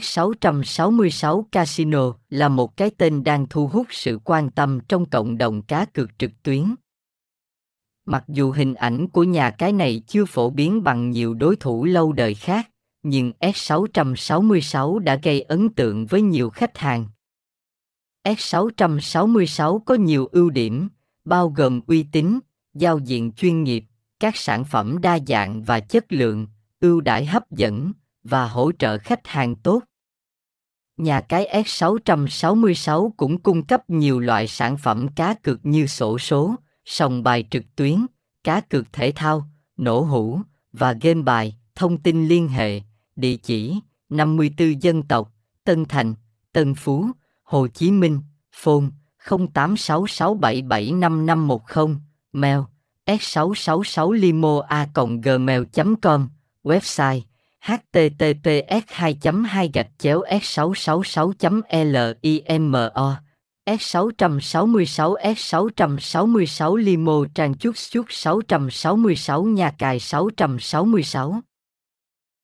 S666 Casino là một cái tên đang thu hút sự quan tâm trong cộng đồng cá cược trực tuyến. Mặc dù hình ảnh của nhà cái này chưa phổ biến bằng nhiều đối thủ lâu đời khác, nhưng S666 đã gây ấn tượng với nhiều khách hàng. S666 có nhiều ưu điểm, bao gồm uy tín, giao diện chuyên nghiệp, các sản phẩm đa dạng và chất lượng, ưu đãi hấp dẫn và hỗ trợ khách hàng tốt. Nhà cái S666 cũng cung cấp nhiều loại sản phẩm cá cược như sổ số, sòng bài trực tuyến, cá cược thể thao, nổ hũ và game bài. Thông tin liên hệ, địa chỉ 54 dân tộc, Tân Thành, Tân Phú, Hồ Chí Minh, phone 0866775510, mail s666limo a gmail.com, website https 2 2 gạch chéo s 666 limo S666 S666 Limo Trang Chút Chút 666 Nhà Cài 666